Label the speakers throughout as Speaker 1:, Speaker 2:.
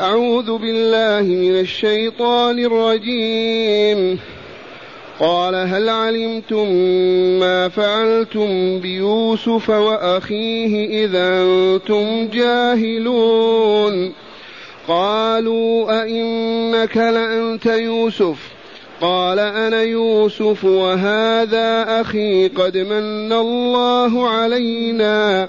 Speaker 1: أعوذ بالله من الشيطان الرجيم. قال هل علمتم ما فعلتم بيوسف وأخيه إذا أنتم جاهلون؟ قالوا أئنك لأنت يوسف. قال أنا يوسف وهذا أخي قد من الله علينا.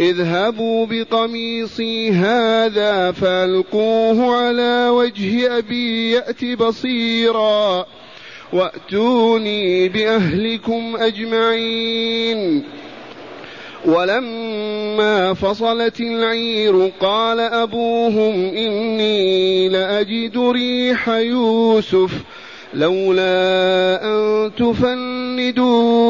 Speaker 1: اذهبوا بقميصي هذا فألقوه على وجه أبي يأت بصيرا وأتوني بأهلكم أجمعين. ولما فصلت العير قال أبوهم إني لأجد ريح يوسف لولا أن تفندون.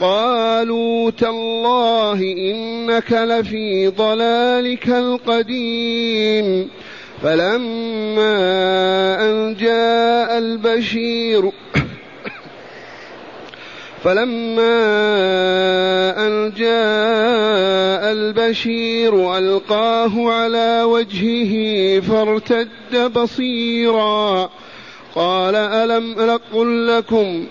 Speaker 1: قالوا تالله إنك لفي ضلالك القديم. فلما أن جاء البشير فلما أن جاء البشير ألقاه على وجهه فارتد بصيرا. قال ألم أقل لكم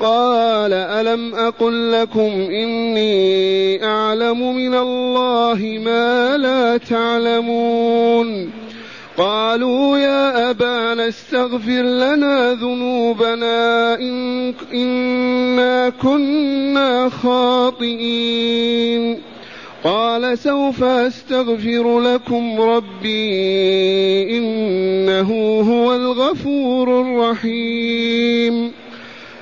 Speaker 1: قال ألم أقل لكم إني أعلم من الله ما لا تعلمون قالوا يا أبانا استغفر لنا ذنوبنا إن إنا كنا خاطئين قال سوف أستغفر لكم ربي إنه هو الغفور الرحيم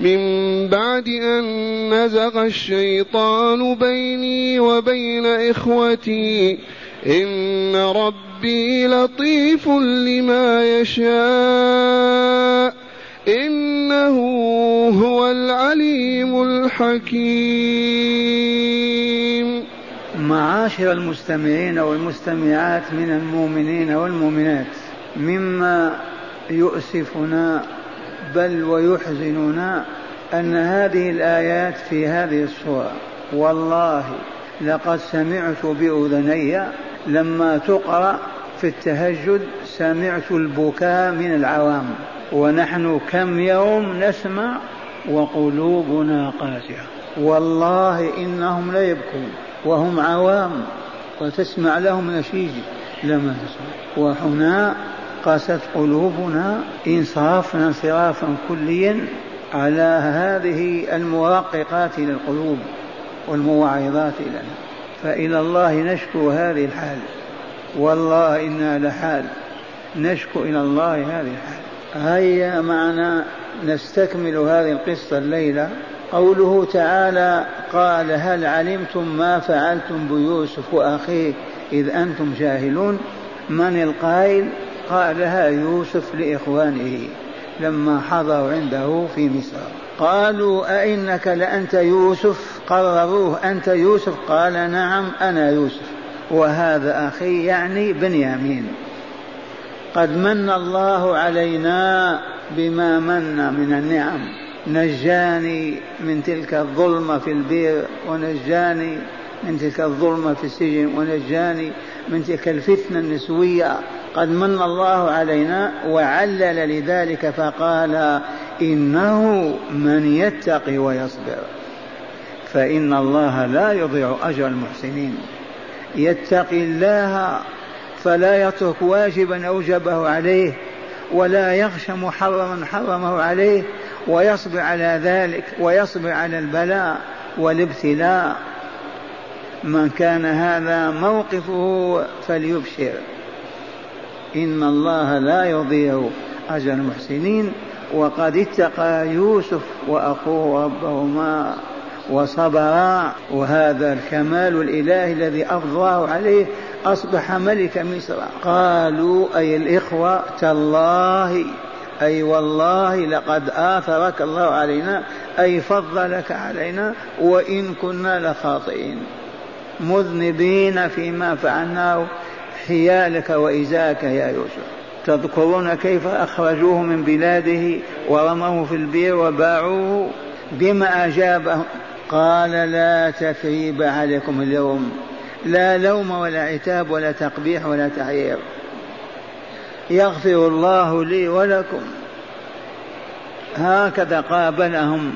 Speaker 1: من بعد أن نزغ الشيطان بيني وبين إخوتي إن ربي لطيف لما يشاء إنه هو العليم الحكيم.
Speaker 2: معاشر المستمعين والمستمعات من المؤمنين والمؤمنات مما يؤسفنا بل ويحزننا أن هذه الآيات في هذه السورة والله لقد سمعت بأذني لما تقرأ في التهجد سمعت البكاء من العوام. ونحن كم يوم نسمع وقلوبنا قاسية. والله إنهم ليبكون وهم عوام وتسمع لهم نشيج. لما تسمع. وهنا قست قلوبنا انصرفنا انصرافا كليا على هذه المراققات للقلوب والمواعظات لنا. فإلى الله نشكو هذه الحال. والله إنا لحال. نشكو إلى الله هذه الحال. هيا معنا نستكمل هذه القصة الليلة. قوله تعالى قال هل علمتم ما فعلتم بيوسف وأخيه إذ أنتم جاهلون؟ من القائل؟ قالها يوسف لإخوانه لما حضروا عنده في مصر. قالوا أئنك لأنت يوسف؟ قرروه أنت يوسف؟ قال نعم أنا يوسف. وهذا أخي يعني بنيامين. قد من الله علينا بما من من النعم. نجاني من تلك الظلمة في البير ونجاني من تلك الظلمة في السجن ونجاني من تلك الفتنة النسوية. قد من الله علينا وعلل لذلك فقال إنه من يتقي ويصبر. فإن الله لا يضيع أجر المحسنين. يتقي الله فلا يترك واجبا أوجبه عليه ولا يخشى محرما حرمه عليه ويصبر على ذلك ويصبر على البلاء والابتلاء. من كان هذا موقفه فليبشر. إن الله لا يضيع أجر المحسنين. وقد اتقى يوسف وأخوه ربهما وصبرا وهذا الكمال الإلهي الذي أفضاه عليه أصبح ملك مصر. قالوا أي الإخوة تالله أي والله لقد آثرك الله علينا أي فضلك علينا وإن كنا لخاطئين مذنبين فيما فعلناه. حيالك وإزاك يا يوسف. تذكرون كيف أخرجوه من بلاده ورموه في البير وباعوه بما أجابهم. قال لا تثريب عليكم اليوم. لا لوم ولا عتاب ولا تقبيح ولا تعيير يغفر الله لي ولكم. هكذا قابلهم.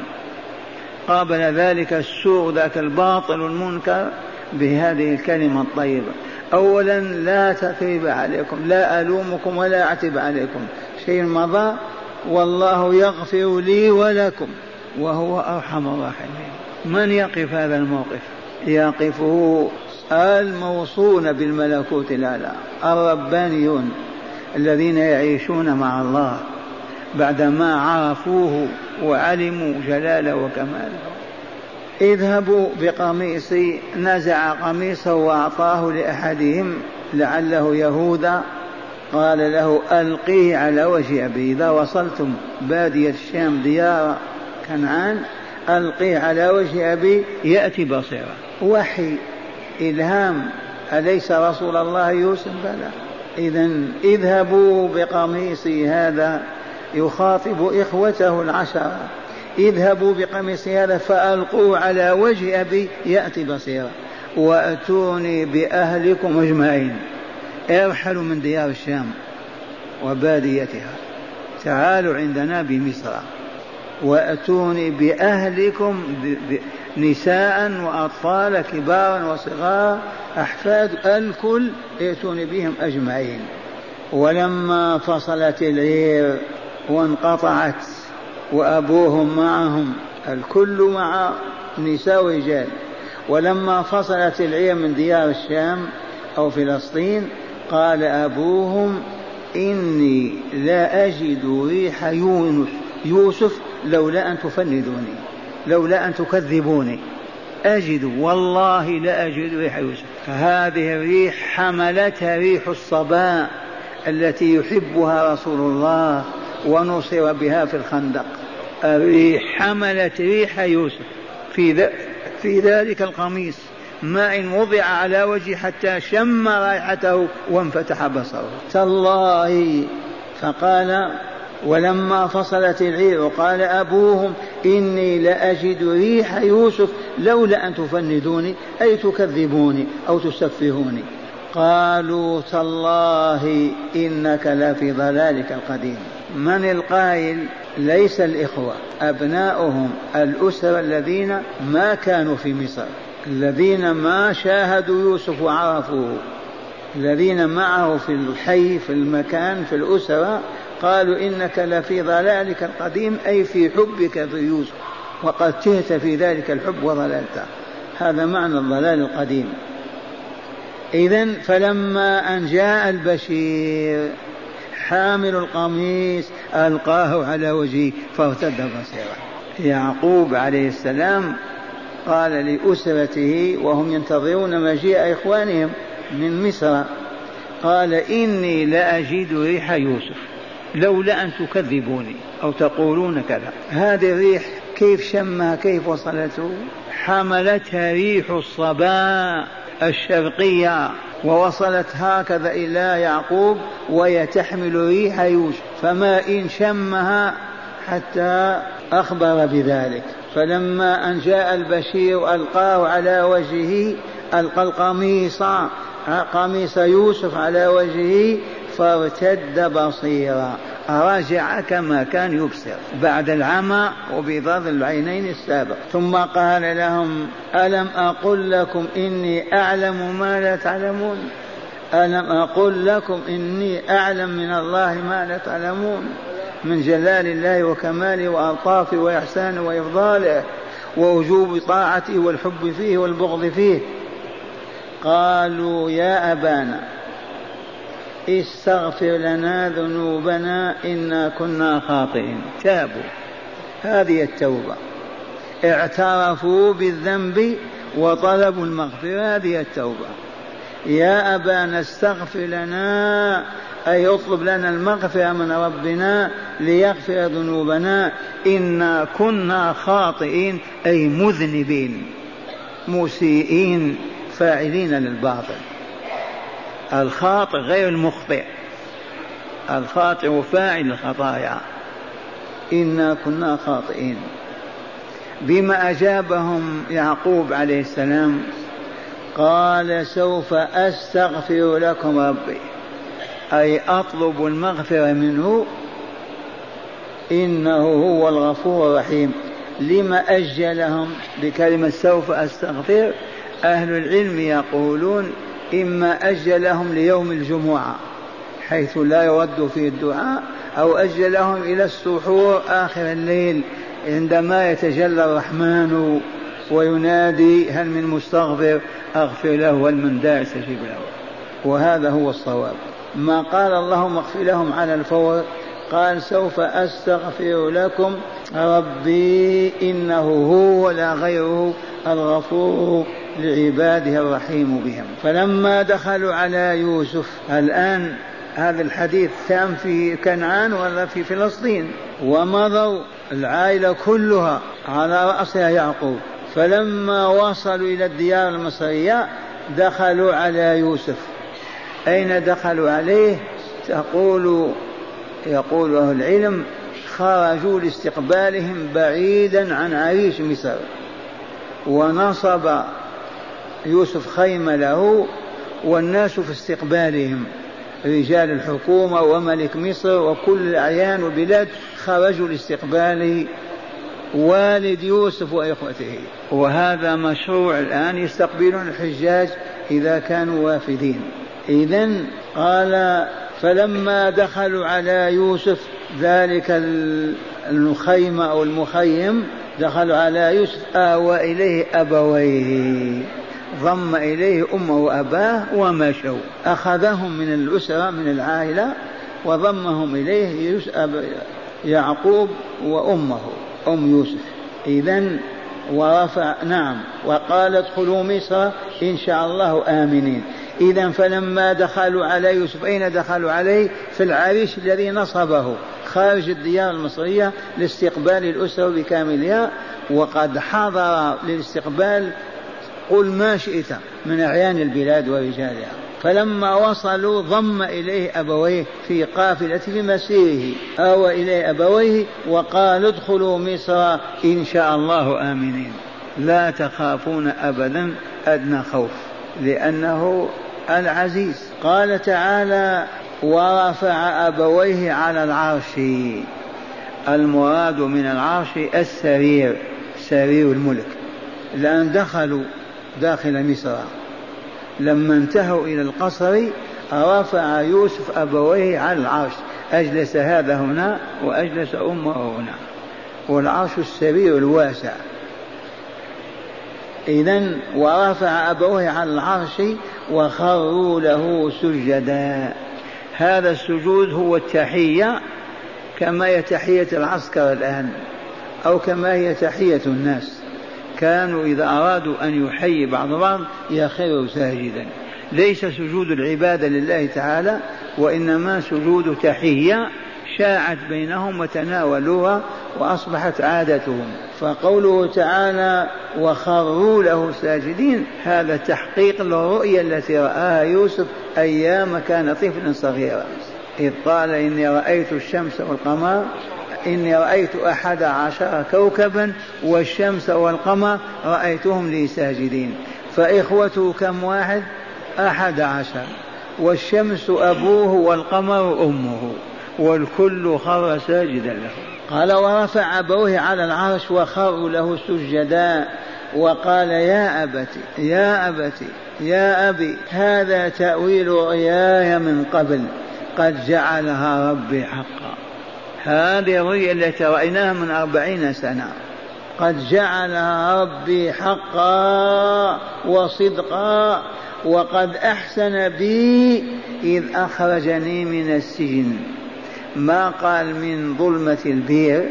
Speaker 2: قابل ذلك السوء ذاك الباطل المنكر بهذه الكلمة الطيبة. أولا لا تثريب عليكم لا ألومكم ولا أعتب عليكم. شيء مضى والله يغفر لي ولكم وهو أرحم الراحمين. من يقف هذا الموقف؟ يقفه الموصون بالملكوت الأعلى الربانيون الذين يعيشون مع الله بعدما عرفوه وعلموا جلاله وكماله. اذهبوا بقميصي نزع قميصه وأعطاه لأحدهم لعله يهوذا. قال له ألقيه على وجه أبي إذا وصلتم باديه الشام ديار كنعان ألقيه على وجه أبي يأتي بصيرا. وحي إلهام أليس رسول الله يوسف؟ بلى. اذا اذهبوا بقميصي هذا يخاطب إخوته العشرة. اذهبوا بقميص هذا فألقوه على وجه أبي يأتي بصيرا وأتوني بأهلكم أجمعين. ارحلوا من ديار الشام وباديتها. تعالوا عندنا بمصر. وأتوني بأهلكم نساء وأطفال كبارا وصغارا. أحفاد الكل ائتوني بهم أجمعين. ولما فصلت العير وانقطعت وأبوهم معهم الكل مع نساء ورجال. ولما فصلت العير من ديار الشام أو فلسطين قال أبوهم إني لا أجد ريح يونس يوسف لولا أن تفندوني لولا أن تكذبوني. أجد والله لا أجد ريح يوسف. فهذه الريح حملتها ريح الصباء التي يحبها رسول الله ونصر بها في الخندق. حملت ريح يوسف. في في ذلك القميص ما إن وضع على وجهه حتى شم رائحته وانفتح بصره. تالله فقال ولما فصلت العير قال أبوهم إني لأجد ريح يوسف لولا أن تفندوني أي تكذبوني أو تسفهوني قالوا تالله إنك لفي ضلالك القديم. من القائل ليس الإخوة أبناؤهم الأسر الذين ما كانوا في مصر الذين ما شاهدوا يوسف وعرفوه الذين معه في الحي في المكان في الأسرة قالوا إنك لفي ضلالك القديم أي في حبك في يوسف وقد تهت في ذلك الحب وضللت. هذا معنى الضلال القديم. إذا فلما أن جاء البشير حامل القميص ألقاه على وجهه فارتد بصيرا يعقوب عليه السلام قال لأسرته وهم ينتظرون مجيء إخوانهم من مصر قال إني لأجد ريح يوسف لولا أن تكذبوني أو تقولون كذا. هذه الريح كيف شمها كيف وصلته؟ حملتها ريح الصباء الشرقية ووصلت هكذا إلى يعقوب وهي تحمل ريح يوسف فما إن شمها حتى أخبر بذلك. فلما أن جاء البشير ألقاه على وجهه ألقى القميص قميص يوسف على وجهه فارتد بصيرا. رجع كما كان يبصر. بعد العمى وبيضاض العينين السابق. ثم قال لهم ألم أقل لكم إني أعلم ما لا تعلمون؟ ألم أقل لكم إني أعلم من الله ما لا تعلمون؟ من جلال الله وكماله وألطافه وإحسانه وإفضاله ووجوب طاعته والحب فيه والبغض فيه. قالوا يا أبانا استغفر لنا ذنوبنا إنا كنا خاطئين. تابوا. هذه التوبة. اعترفوا بالذنب وطلبوا المغفرة. هذه التوبة. يا أبانا استغفر لنا أي اطلب لنا المغفرة من ربنا ليغفر ذنوبنا. إنا كنا خاطئين أي مذنبين مسيئين فاعلين للباطل. الخاطئ غير المخطئ. الخاطئ فاعل الخطايا إنا كنا خاطئين. بما أجابهم يعقوب عليه السلام قال سوف أستغفر لكم ربي. أي أطلب المغفرة منه. إنه هو الغفور الرحيم. لما أجلهم بكلمة سوف أستغفر أهل العلم يقولون إما أجلهم ليوم الجمعة حيث لا يرد فيه الدعاء أو أجلهم إلى السحور آخر الليل عندما يتجلى الرحمن وينادي هل من مستغفر؟ أغفر له هل من داع استجيب له وهذا هو الصواب. ما قال اللهم اغفر لهم على الفور قال سوف أستغفر لكم ربي إنه هو لا غيره الغفور. لعباده الرحيم بهم. فلما دخلوا على يوسف الآن هذا الحديث تام في كنعان ولا في فلسطين. ومضوا العائلة كلها على رأسها يعقوب. فلما وصلوا إلى الديار المصرية دخلوا على يوسف. أين دخلوا عليه؟ تقول يقول أهل العلم خرجوا لاستقبالهم بعيدا عن عريش مصر. ونصب يوسف خيمة له والناس في استقبالهم. رجال الحكومة وملك مصر وكل الأعيان والبلاد خرجوا لاستقبال والد يوسف وإخوته. وهذا مشروع الآن يستقبلون الحجاج إذا كانوا وافدين. إذا قال فلما دخلوا على يوسف ذلك الخيمة أو المخيم دخلوا على يوسف آوى إليه أبويه. ضم إليه أمه وأباه ومشوا أخذهم من الأسرة من العائلة وضمهم إليه يعقوب وأمه أم يوسف. إذا ورفع نعم وقال ادخلوا مصر إن شاء الله آمنين. إذا فلما دخلوا على يوسف أين دخلوا عليه؟ في العريش الذي نصبه خارج الديار المصرية لاستقبال الأسرة بكاملها. وقد حضر للاستقبال قل ما شئت من أعيان البلاد ورجالها فلما وصلوا ضم إليه أبويه في قافلة مسيره. أوى إليه أبويه وقال ادخلوا مصر إن شاء الله آمنين. لا تخافون أبدا أدنى خوف لأنه العزيز. قال تعالى ورفع أبويه على العرش. المراد من العرش السرير سرير الملك. لأن دخلوا داخل مصر. لما انتهوا إلى القصر رفع يوسف أبويه على العرش. أجلس هذا هنا وأجلس أمه هنا. والعرش السرير الواسع. إذا ورفع أبويه على العرش وخروا له سجدا. هذا السجود هو التحية كما هي تحية العسكر الآن أو كما هي تحية الناس. كانوا إذا أرادوا أن يحيي بعض بعض يخروا ساجدا. ليس سجود العبادة لله تعالى وإنما سجود تحية شاعت بينهم وتناولوها وأصبحت عادتهم. فقوله تعالى وخروا له ساجدين هذا تحقيق للرؤيا التي رآها يوسف أيام كان طفلا صغيرا. إذ قال إني رأيت الشمس والقمر إني رأيت أحد عشر كوكبا والشمس والقمر رأيتهم لي ساجدين. فإخوته كم واحد؟ أحد عشر. والشمس أبوه والقمر أمه والكل خر ساجدا له. قال ورفع أبوه على العرش وخروا له سجدا. وقال يا أبت يا أبت يا أبي هذا تأويل رؤياي من قبل قد جعلها ربي حقا. هذه الرؤيا التي رأيناها من أربعين سنة. قد جعلها ربي حقا وصدقا وقد أحسن بي إذ أخرجني من السجن. ما قال من ظلمة البير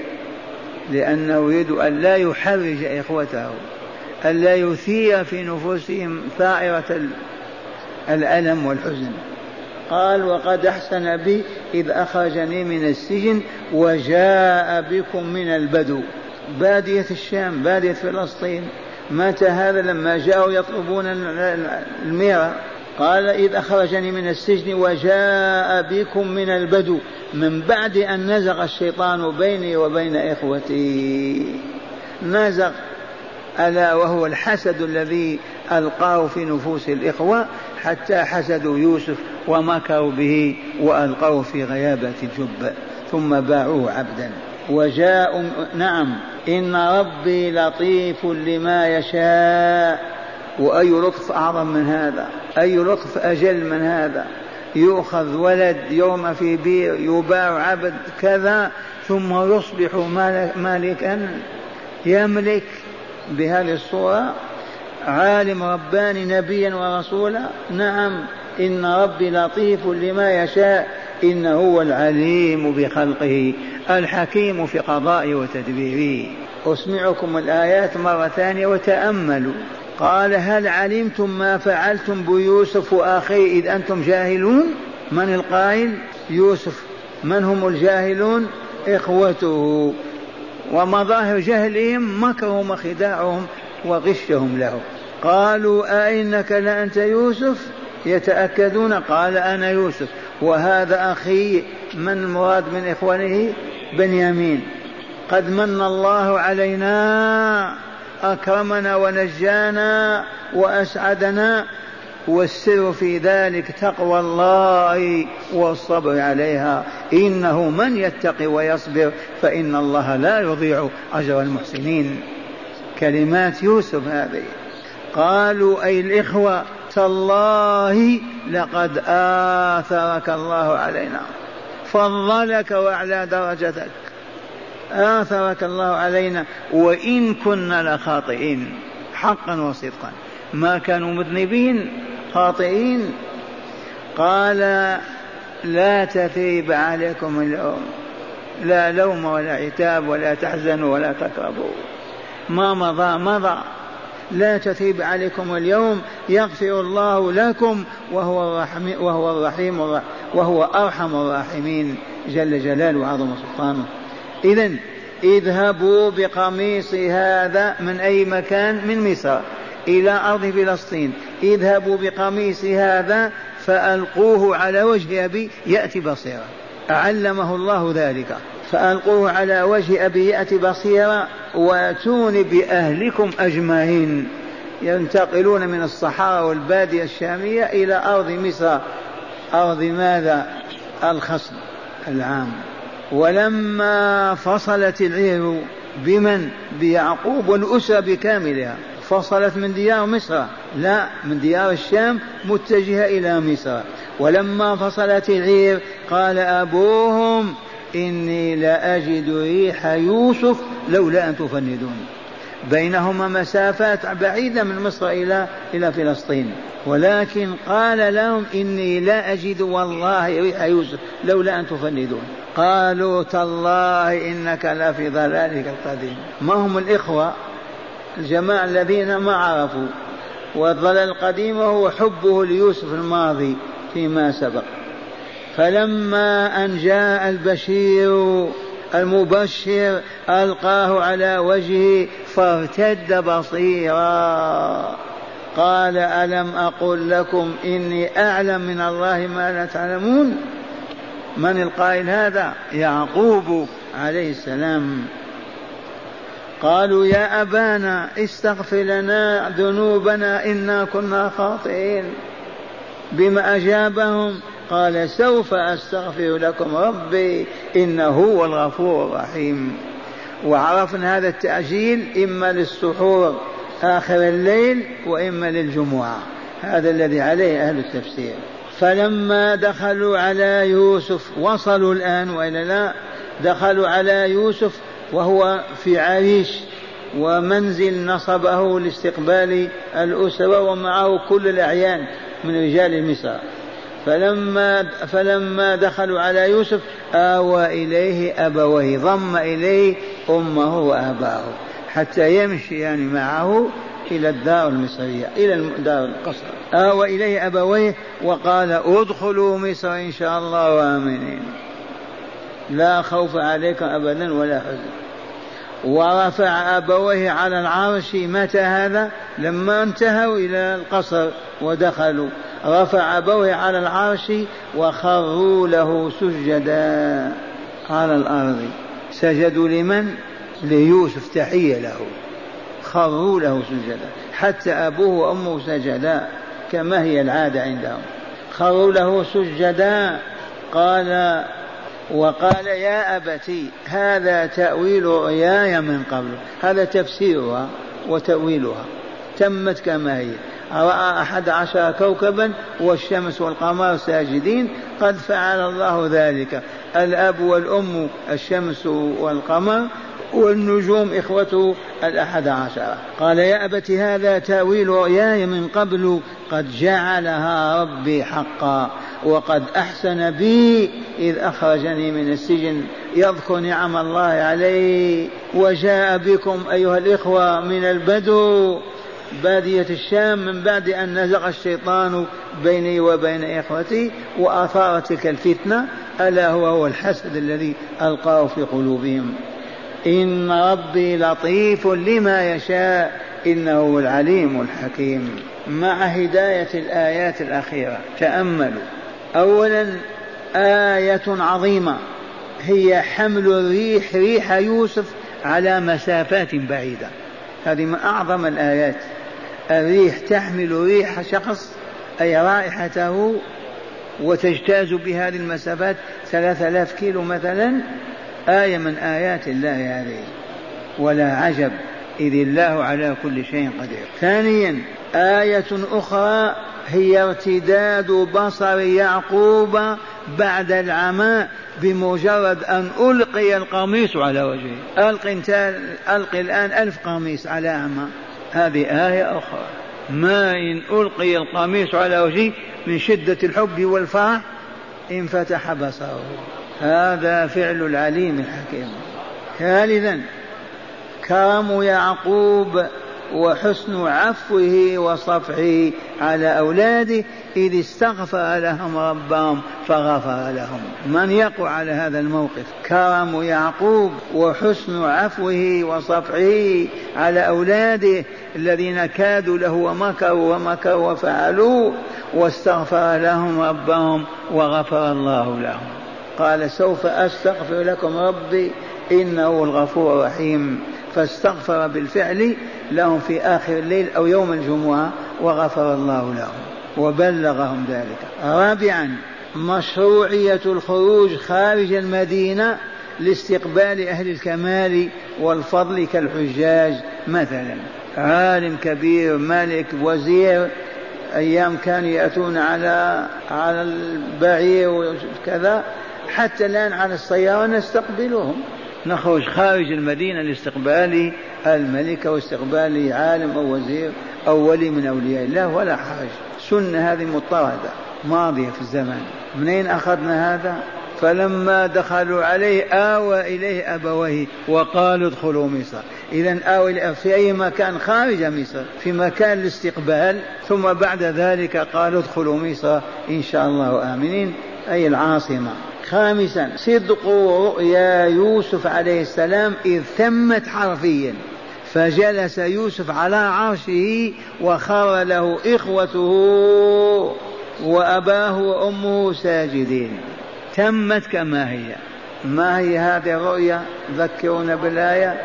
Speaker 2: لأنه يريد أن لا يحرج إخوته أن لا يثير في نفوسهم ثائرة الألم والحزن. قال وقد أحسن بي إذ أخرجني من السجن وجاء بكم من البدو. بادية الشام بادية فلسطين. متى هذا لما جاءوا يطلبون الميرة؟ قال إذ أخرجني من السجن وجاء بكم من البدو. من بعد أن نزغ الشيطان بيني وبين إخوتي. نزغ ألا وهو الحسد الذي ألقاه في نفوس الإخوة. حتى حسدوا يوسف ومكروا به وألقوه في غيابة الجب ثم باعوه عبدا. وجاءوا نعم إن ربي لطيف لما يشاء. وأي لطف أعظم من هذا؟ أي لطف أجل من هذا؟ يؤخذ ولد يوم في بير يباع عبد كذا ثم يصبح مالكا يملك بهذه الصورة. عالم رباني نبيا ورسولا. نعم إن ربي لطيف لما يشاء. إنه هو العليم بخلقه الحكيم في قضائه وتدبيره. أسمعكم الآيات مرة ثانية وتأملوا. قال هل علمتم ما فعلتم بيوسف وأخيه إذ أنتم جاهلون؟ من القائل؟ يوسف. من هم الجاهلون؟ إخوته. ومظاهر جهلهم مكرهم وخداعهم وغشهم له قالوا أئنك لأنت يوسف؟ يتأكدون. قال أنا يوسف. وهذا أخي من المراد من إخوانه؟ بنيامين. قد من الله علينا أكرمنا ونجانا وأسعدنا والسر في ذلك تقوى الله والصبر عليها. إنه من يتقي ويصبر فإن الله لا يضيع أجر المحسنين. كلمات يوسف هذه. قالوا أي الإخوة تالله لقد آثرك الله علينا. فضلك وأعلى درجتك. آثرك الله علينا. وإن كنا لخاطئين. حقا وصدقا. ما كانوا مذنبين خاطئين. قال لا تثيب عليكم اليوم. لا لوم ولا عتاب ولا تحزنوا ولا تكربوا ما مضى مضى. لا تثيب عليكم اليوم يغفر الله لكم وهو الرحيم وهو الرحيم وهو أرحم الراحمين. جل جلاله وعظم سلطانه. اذا اذهبوا بقميصي هذا من أي مكان؟ من مصر إلى أرض فلسطين. اذهبوا بقميصي هذا فألقوه على وجه أبي يأتي بصيرا علمه الله ذلك. فألقوه على وجه أبي يأتي بصيرا واتوني بأهلكم أجمعين. ينتقلون من الصحراء والبادية الشامية إلى أرض مصر. أرض ماذا؟ الخصم العام. ولما فصلت العير بمن؟ بيعقوب والأسرة بكاملها. فصلت من ديار مصر. لا من ديار الشام متجهة إلى مصر. ولما فصلت العير قال أبوهم إني لأجد ريح يوسف لولا أن تفندون. بينهما مسافات بعيدة من مصر إلى إلى فلسطين. ولكن قال لهم إني لا أجد والله ريح يوسف لولا أن تفندون. قالوا تالله إنك لفي ضلالك القديم. ما هم الإخوة؟ الجماعة الذين ما عرفوا. والضلال القديم هو حبه ليوسف الماضي فيما سبق. فلما أن جاء البشير المبشر ألقاه على وجهه فارتد بصيرا. قال ألم أقل لكم إني أعلم من الله ما لا تعلمون؟ من القائل هذا؟ يعقوب عليه السلام. قالوا يا أبانا استغفر لنا ذنوبنا إنا كنا خاطئين. بما أجابهم قال سوف أستغفر لكم ربي إنه هو الغفور الرحيم. وعرفنا هذا التعجيل إما للسحور آخر الليل وإما للجمعة. هذا الذي عليه أهل التفسير. فلما دخلوا على يوسف وصلوا الآن وإلا لا دخلوا على يوسف وهو في عريش ومنزل نصبه لاستقبال الأسرة ومعه كل الأعيان من رجال مصر. فلما فلما دخلوا على يوسف آوى إليه أبويه ضم إليه أمه وأباه حتى يمشي يعني معه إلى الدار المصرية إلى دار القصر. آوى إليه أبويه وقال ادخلوا مصر إن شاء الله آمنين. لا خوف عليكم أبدا ولا حزن. ورفع أبويه على العرش متى هذا؟ لما انتهوا إلى القصر ودخلوا. رفع أبويه على العرش وخروا له سجدا. على الأرض سجدوا لمن؟ ليوسف تحية له. خروا له سجدا. حتى أبوه وأمه سجدا كما هي العادة عندهم. خروا له سجدا. قال وقال يا أبتي هذا تأويل رؤياي من قبل. هذا تفسيرها وتأويلها. تمت كما هي. رأى أحد عشر كوكبا والشمس والقمر ساجدين قد فعل الله ذلك. الأب والأم الشمس والقمر والنجوم إخوته الأحد عشر. قال يا أبت هذا تأويل رؤياي من قبل قد جعلها ربي حقا وقد أحسن بي إذ أخرجني من السجن. يذكر نعم الله عليه وجاء بكم أيها الإخوة من البدو. بادية الشام من بعد أن نزغ الشيطان بيني وبين إخوتي وأثار تلك الفتنة ألا هو هو الحسد الذي ألقاه في قلوبهم. إن ربي لطيف لما يشاء إنه العليم الحكيم. مع هداية الآيات الأخيرة تأملوا. أولا آية عظيمة هي حمل الريح ريح يوسف على مسافات بعيدة. هذه من أعظم الآيات. الريح تحمل ريح شخص أي رائحته وتجتاز بهذه المسافات ثلاثة آلاف كيلو مثلا آية من آيات الله هذه ولا عجب إذ الله على كل شيء قدير. ثانيا آية أخرى هي ارتداد بصر يعقوب بعد العماء بمجرد أن ألقي القميص على وجهه. ألقي, ألقي الآن ألف قميص على أعمى هذه آية أخرى. ما إن ألقي القميص على وجهه من شدة الحب والفرح انفتح بصره. هذا فعل العليم الحكيم. ثالثا كرم يعقوب وحسن عفوه وصفحه على أولاده إذ استغفر لهم ربهم فغفر لهم. من يقع على هذا الموقف؟ كرم يعقوب وحسن عفوه وصفحه على أولاده الذين كادوا له ومكروا ومكروا وفعلوا واستغفر لهم ربهم وغفر الله لهم. قال سوف أستغفر لكم ربي إنه الغفور الرحيم. فاستغفر بالفعل لهم في آخر الليل أو يوم الجمعة وغفر الله لهم وبلغهم ذلك. رابعا مشروعية الخروج خارج المدينة لاستقبال أهل الكمال والفضل كالحجاج مثلا. عالم كبير ملك وزير أيام كانوا يأتون على على البعير وكذا حتى الآن على السيارة نستقبلهم. نخرج خارج المدينة لاستقبال الملك واستقبال عالم أو وزير أو ولي من أولياء الله ولا حرج. سنة هذه مضطردة ماضية في الزمان. منين أخذنا هذا؟ فلما دخلوا عليه آوى إليه أبويه وقالوا ادخلوا مصر. إذا آوى في أي مكان؟ خارج مصر في مكان الاستقبال. ثم بعد ذلك قالوا ادخلوا مصر. إن شاء الله آمنين. أي العاصمة. خامسا صدق رؤيا يوسف عليه السلام إذ ثمت حرفيا. فجلس يوسف على عرشه وخر له إخوته وأباه وأمه ساجدين. تمت كما هي. ما هي هذه الرؤيا؟ ذكرونا بالآية.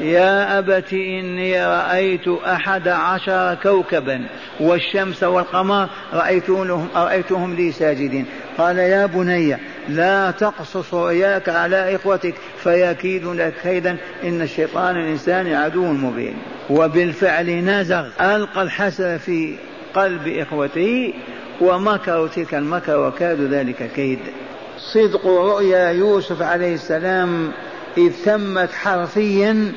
Speaker 2: يا أبت إني رأيت أحد عشر كوكبا والشمس والقمر رأيتهم, رأيتهم لي ساجدين. قال يا بني لا تقصص رؤياك على إخوتك فيكيد لك كيدا. إن الشيطان الإنسان عدو مبين. وبالفعل نزغ. ألقى الحسن في قلب إخوته ومكروا تلك المكر وكادوا ذلك كيد. صدق رؤيا يوسف عليه السلام إذ ثمت حرفيا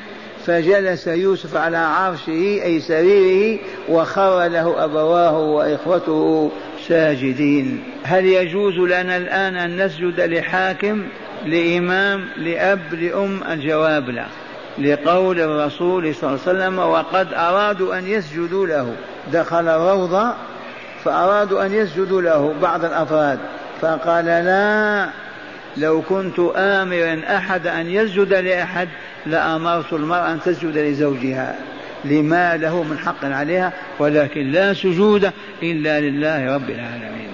Speaker 2: فجلس يوسف على عرشه أي سريره وخر له أبواه وإخوته ساجدين. هل يجوز لنا الآن أن نسجد لحاكم لإمام لأب لأم؟ الجواب لا. لقول الرسول صلى الله عليه وسلم وقد أرادوا أن يسجدوا له. دخل الروضة فأرادوا أن يسجدوا له بعض الأفراد فقال لا لو كنت آمرا أحد أن يسجد لأحد لأمرت المرأة أن تسجد لزوجها. لما له من حق عليها ولكن لا سجود إلا لله رب العالمين.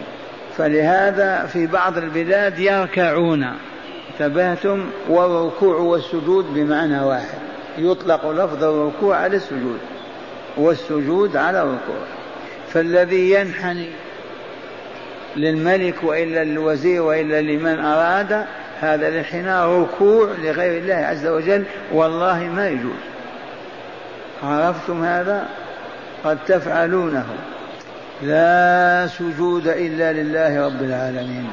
Speaker 2: فلهذا في بعض البلاد يركعون. انتبهتم؟ والركوع والسجود بمعنى واحد. يطلق لفظ الركوع على السجود والسجود على الركوع. فالذي ينحني للملك وإلا للوزير وإلا لمن أراد هذا الانحناء ركوع لغير الله عز وجل والله ما يجوز. عرفتم هذا؟ قد تفعلونه. لا سجود إلا لله رب العالمين.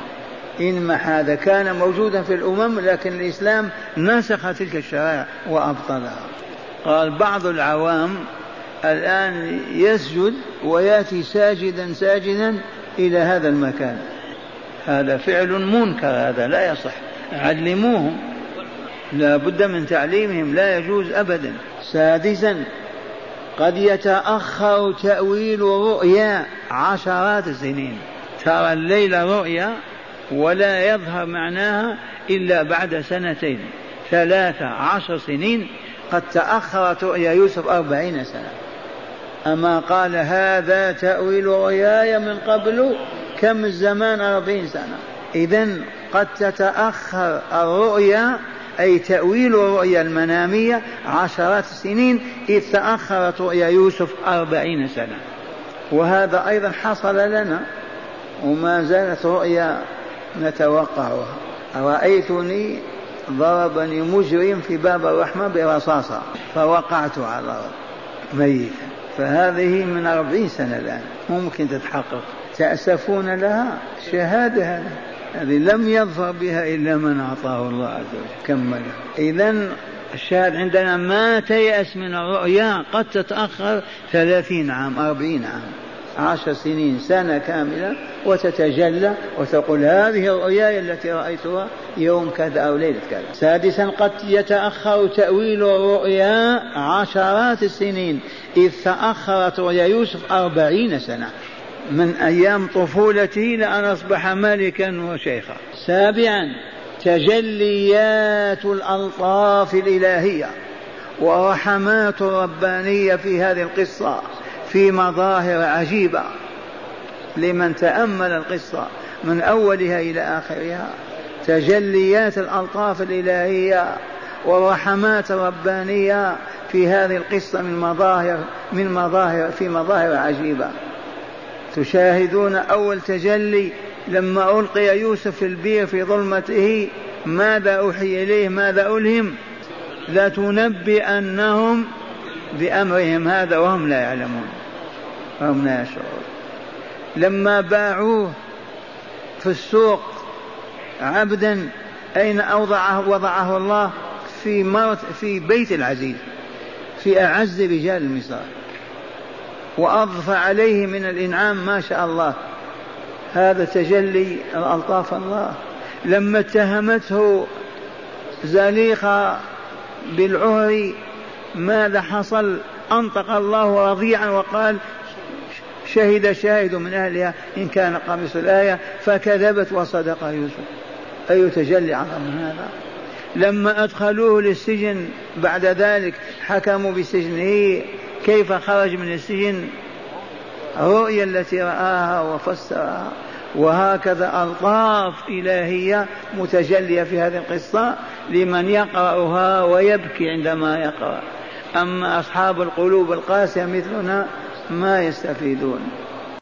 Speaker 2: انما هذا كان موجودا في الأمم لكن الإسلام نسخ تلك الشرائع وأبطلها. قال بعض العوام الآن يسجد ويأتي ساجدا ساجدا إلى هذا المكان. هذا فعل منكر هذا لا يصح. علموهم لا بد من تعليمهم لا يجوز أبدا. سادسا قد يتأخر تأويل رؤيا عشرات السنين. ترى الليل رؤيا ولا يظهر معناها إلا بعد سنتين. ثلاثة عشر سنين قد تأخرت رؤيا يوسف أربعين سنة. أما قال هذا تأويل رؤياي من قبل كم الزمان أربعين سنة. إذا قد تتأخر الرؤيا أي تأويل الرؤيا المنامية عشرات السنين إذ تأخرت رؤيا يوسف أربعين سنة. وهذا أيضا حصل لنا وما زالت رؤيا نتوقعها. رأيتني ضربني مجرم في باب الرحمة برصاصة فوقعت على الأرض ميتا. فهذه من أربعين سنة الآن. ممكن تتحقق. تأسفون لها؟ شهادة. هذه لم يظفر بها إلا من أعطاه الله عز وجل. كمل إذا الشاهد عندنا ما تيأس من الرؤيا قد تتأخر ثلاثين عام أربعين عام. عشر سنين سنة كاملة وتتجلى وتقول هذه الرؤيا التي رأيتها يوم كذا أو ليلة كذا. سادسا قد يتأخر تأويل الرؤيا عشرات السنين. إذ تأخرت رؤيا يوسف أربعين سنة. من أيام طفولتي لأن أصبح ملكا وشيخا. سابعا تجليات الألطاف الإلهية. ورحمات ربانية في هذه القصة. في مظاهر عجيبة لمن تأمل القصة من أولها إلى آخرها. تجليات الألطاف الإلهية والرحمات الربانية في هذه القصة من مظاهر من مظاهر في مظاهر عجيبة. تشاهدون أول تجلي لما ألقي يوسف في البير في ظلمته ماذا أوحي إليه؟ ماذا ألهم؟ لتنبئنهم بأمرهم هذا وهم لا يعلمون. وهم لا يشعرون لما باعوه في السوق عبدا أين أوضعه؟ وضعه الله في مرت في بيت العزيز في أعز رجال مصر وأضفى عليه من الإنعام ما شاء الله. هذا تجلي ألطاف الله. لما اتهمته زليخة بالعهر ماذا حصل؟ أنطق الله رضيعا وقال شهد شاهد من أهلها إن كان قميص الآية فكذبت وصدق يوسف. أي تجلي عظم هذا؟ لما أدخلوه للسجن بعد ذلك حكموا بسجنه كيف خرج من السجن؟ الرؤيا التي رآها وفسرها. وهكذا ألطاف إلهية متجلية في هذه القصة لمن يقرأها ويبكي عندما يقرأ. أما أصحاب القلوب القاسية مثلنا ما يستفيدون.